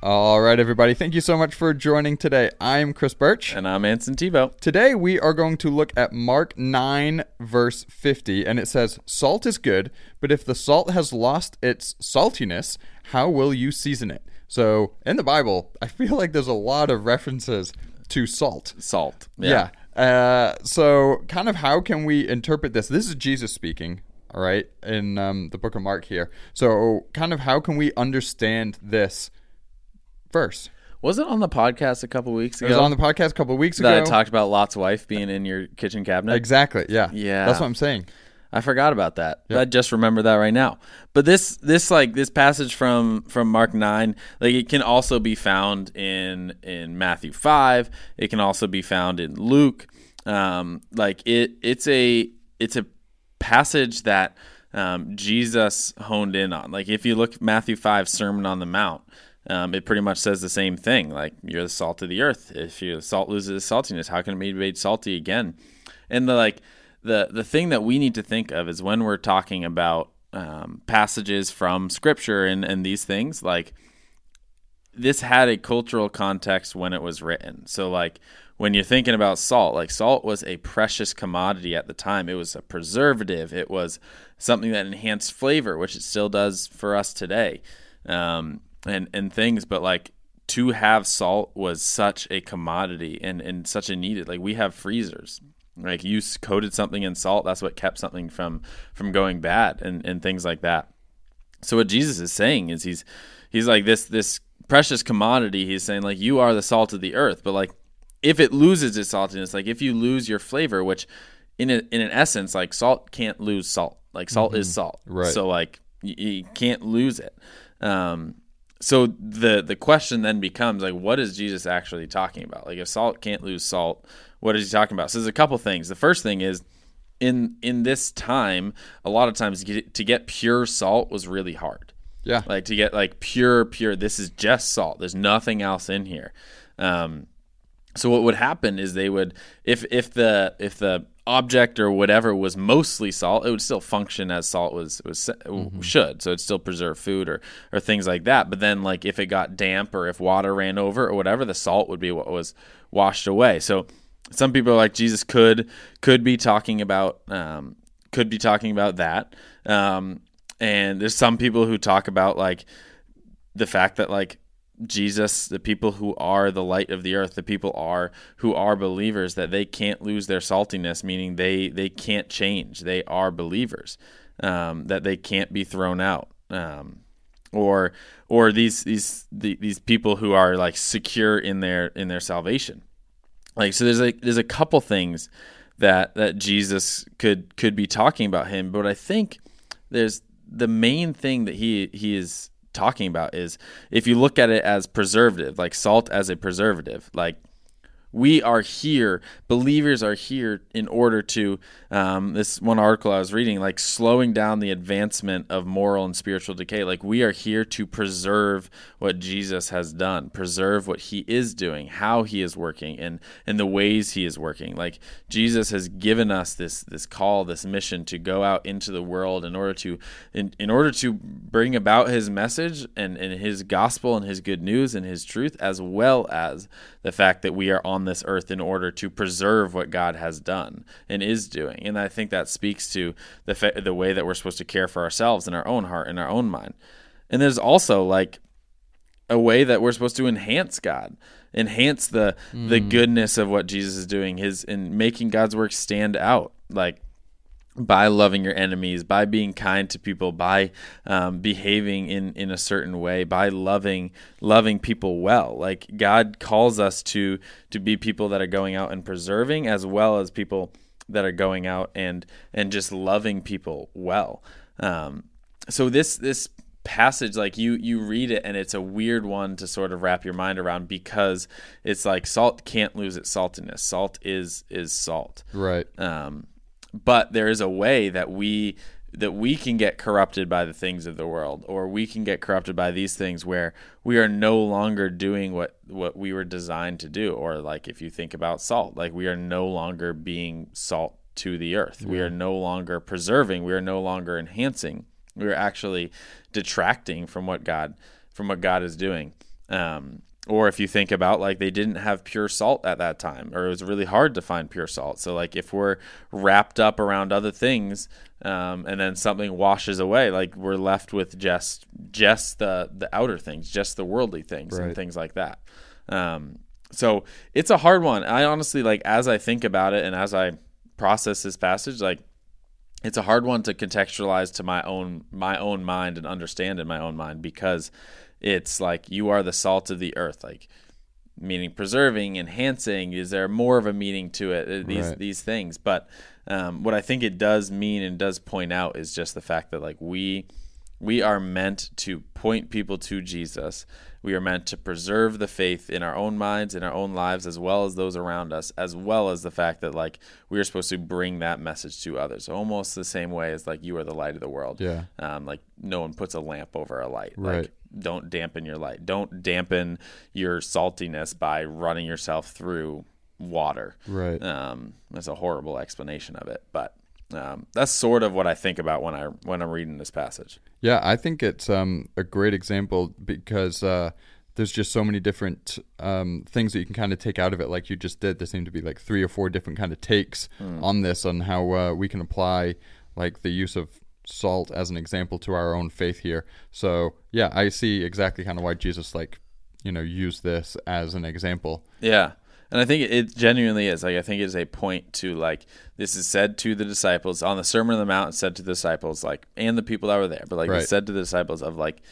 All right, everybody. Thank you so much for joining today. I'm Chris Birch. And I'm Anson Tebow. Today, we are going to look at Mark 9, verse 50, and it says, Salt is good, but if the salt has lost its saltiness, how will you season it? So, in the Bible, I feel like there's a lot of references to salt. Salt. Yeah. Uh, so, kind of how can we interpret this? This is Jesus speaking, all right, in um, the book of Mark here. So, kind of how can we understand this verse? Was it on the podcast a couple weeks ago? It was on the podcast a couple weeks that ago. I talked about Lot's wife being in your kitchen cabinet. Exactly. Yeah. Yeah. That's what I'm saying. I forgot about that. Yep. I just remember that right now. But this this like this passage from from Mark 9, like it can also be found in in Matthew 5. It can also be found in Luke. Um like it it's a it's a passage that um, Jesus honed in on. Like if you look Matthew 5 Sermon on the Mount, um, it pretty much says the same thing. Like you're the salt of the earth. If your salt loses its saltiness, how can it be made salty again? And the like the the thing that we need to think of is when we're talking about um, passages from scripture and, and these things like this had a cultural context when it was written so like when you're thinking about salt like salt was a precious commodity at the time it was a preservative it was something that enhanced flavor which it still does for us today um, and and things but like to have salt was such a commodity and and such a needed. Like we have freezers. Like you coated something in salt that's what kept something from from going bad and and things like that. So what jesus is saying is he's he's like this this precious commodity. He's saying like you are the salt of the earth but like if it loses its saltiness like if you lose your flavor which in a, in an essence like salt can't lose salt. Like salt is salt. Right. so like you, you can't lose it. Um so the the question then becomes like what is jesus actually talking about? Like if salt can't lose salt what is he talking about? So there's a couple things. The first thing is in in this time a lot of times to get, pure salt was really hard. Yeah. like to get like pure pure this is just salt. There's nothing else in here. Um so what would happen is they would if if the if the object or whatever was mostly salt it would still function as salt was was should. So it'd still preserve food or or things like that. But then like if it got damp or if water ran over or whatever the salt would be what was washed away. So some people are like Jesus could could be talking about um, could be talking about that. Um, and there's some people who talk about like the fact that like Jesus, the people who are the light of the earth, the people are who are believers, that they can't lose their saltiness, meaning they they can't change. They are believers, um, that they can't be thrown out, um, or or these these the, these people who are like secure in their in their salvation. Like so, there's a there's a couple things that that Jesus could could be talking about him, but I think there's the main thing that he he is talking about is if you look at it as preservative, like salt as a preservative, like we are here, believers are here in order to, um, this one article I was reading, like slowing down the advancement of moral and spiritual decay. Like we are here to preserve what Jesus has done, preserve what he is doing, how he is working, and, and the ways he is working. Like Jesus has given us this, this call, this mission to go out into the world in order to, in, in order to bring about his message and, and his gospel and his good news and his truth, as well as the fact that we are on this earth in order to preserve what God has done and is doing. And I think that speaks to the fa- the way that we're supposed to care for ourselves in our own heart and our own mind. And there's also like a way that we're supposed to enhance God, enhance the the hmm. goodness of what Jesus is doing, his in making God's work stand out. Like by loving your enemies, by being kind to people, by um, behaving in, in a certain way, by loving loving people well. Like God calls us to to be people that are going out and preserving, as well as people that are going out and and just loving people well. Um, so this this passage like you you read it and it's a weird one to sort of wrap your mind around because it's like salt can't lose its saltiness salt is is salt Right. um, but there is a way that we that we can get corrupted by the things of the world or we can get corrupted by these things where we are no longer doing what what we were designed to do. Or like if you think about salt like we are no longer being salt to the earth. We are no longer preserving. We are no longer enhancing. We are actually detracting from what god from what god is doing. Um, or if you think about like they didn't have pure salt at that time or it was really hard to find pure salt. So like if we're wrapped up around other things um, and then something washes away like we're left with just just the the outer things just the worldly things and things like that. Um, so it's a hard one. I honestly like as i think about it and as i process this passage like it's a hard one to contextualize to my own my own mind and understand in my own mind because it's like you are the salt of the earth like meaning preserving enhancing is there more of a meaning to it uh, these Right. these things but um, what i think it does mean and does point out is just the fact that like we we are meant to point people to jesus we are meant to preserve the faith in our own minds in our own lives as well as those around us as well as the fact that like we are supposed to bring that message to others almost the same way as like you are the light of the world Yeah. um, like no one puts a lamp over a light Right. like don't dampen your light don't dampen your saltiness by running yourself through water Right. um, that's a horrible explanation of it but um, that's sort of what I think about when I when I'm reading this passage. Yeah, I think it's um, a great example because uh, there's just so many different um, things that you can kind of take out of it, like you just did. There seem to be like three or four different kind of takes on this, on how uh, we can apply like the use of salt as an example to our own faith here. So yeah, I see exactly kind of why Jesus like you know used this as an example. Yeah. And I think it- genuinely is. Like I think it is a point to like this is said to the disciples on the Sermon on the Mount. Said to the disciples like and the people that were there, but like Right. it's said to the disciples of like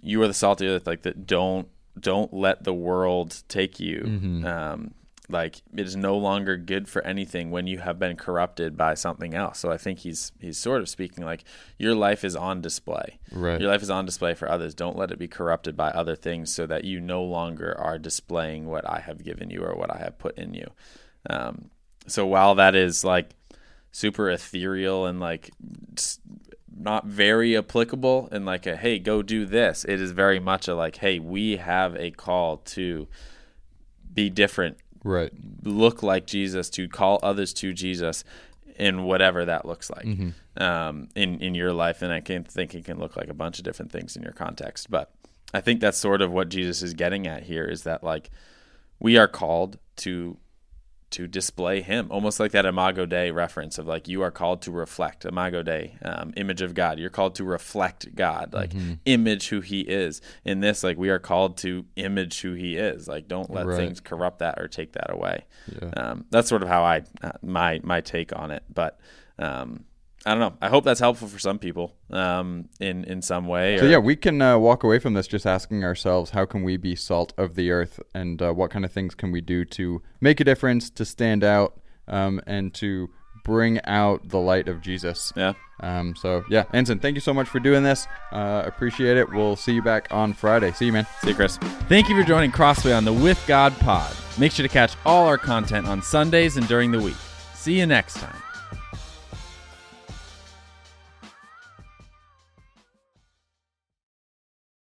you are the salt of the earth. Like that don't don't let the world take you. Mm-hmm. Um, like it is no longer good for anything when you have been corrupted by something else. So I think he's he's sort of speaking like your life is on display. Right. Your life is on display for others. Don't let it be corrupted by other things so that you no longer are displaying what I have given you or what I have put in you. Um, so while that is like super ethereal and like not very applicable and like a hey go do this it is very much a like hey we have a call to be different Right. look like Jesus, to call others to Jesus in whatever that looks like um, in in your life. And I can think it can look like a bunch of different things in your context. But I think that's sort of what Jesus is getting at here is that like we are called to to display him almost like that imago dei reference of like you are called to reflect. Imago dei um, image of god. You're called to reflect god like image who he is. In this like we are called to image who he is. Like don't let Right. things corrupt that or take that away. Yeah. um, that's sort of how i uh, my my take on it. But um, i don't know i hope that's helpful for some people um, in in some way So or- yeah, we can uh, walk away from this just asking ourselves, how can we be salt of the earth, and uh, what kind of things can we do to make a difference, to stand out, um, and to bring out the light of Jesus. yeah Um, so yeah, Ensign, thank you so much for doing this. Uh, appreciate it. We'll see you back on Friday. See you, man. See you, Chris. Thank you for joining Crossway on the With God Pod. Make sure to catch all our content on Sundays and during the week. See you next time.